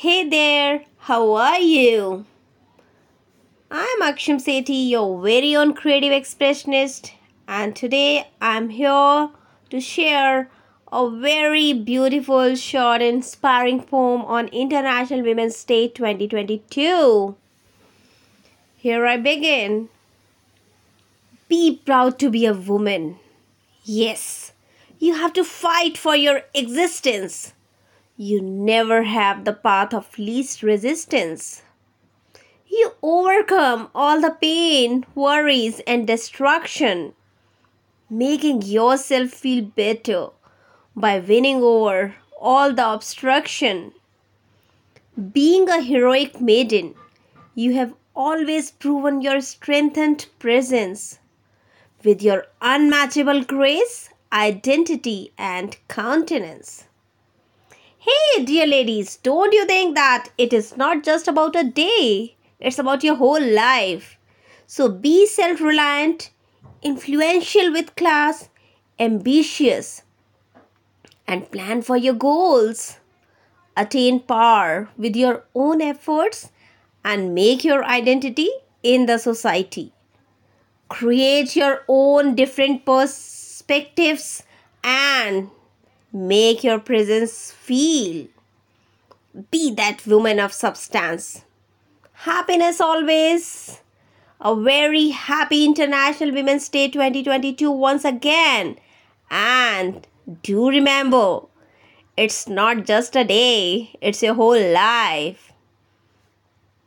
Hey there, how are you? I'm Akshim Sethi, your very own creative expressionist, and today I'm here to share a very beautiful, short, inspiring poem on International Women's Day 2022. Here I begin. Be proud to be a woman. Yes, you have to fight for your existence. You never have the path of least resistance. You overcome all the pain, worries, and destruction, making yourself feel better by winning over all the obstruction. Being a heroic maiden, you have always proven your strength and presence with your unmatchable grace, identity, and countenance. Hey, dear ladies, don't you think that it is not just about a day? It's about your whole life. So be self reliant, influential with class, ambitious, and plan for your goals. Attain power with your own efforts and make your identity in the society create your own different perspectives and make your presence feel. Be that woman of substance. Happiness always. A very happy International Women's Day 2022 once again. And do remember, it's not just a day, it's your whole life.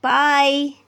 Bye.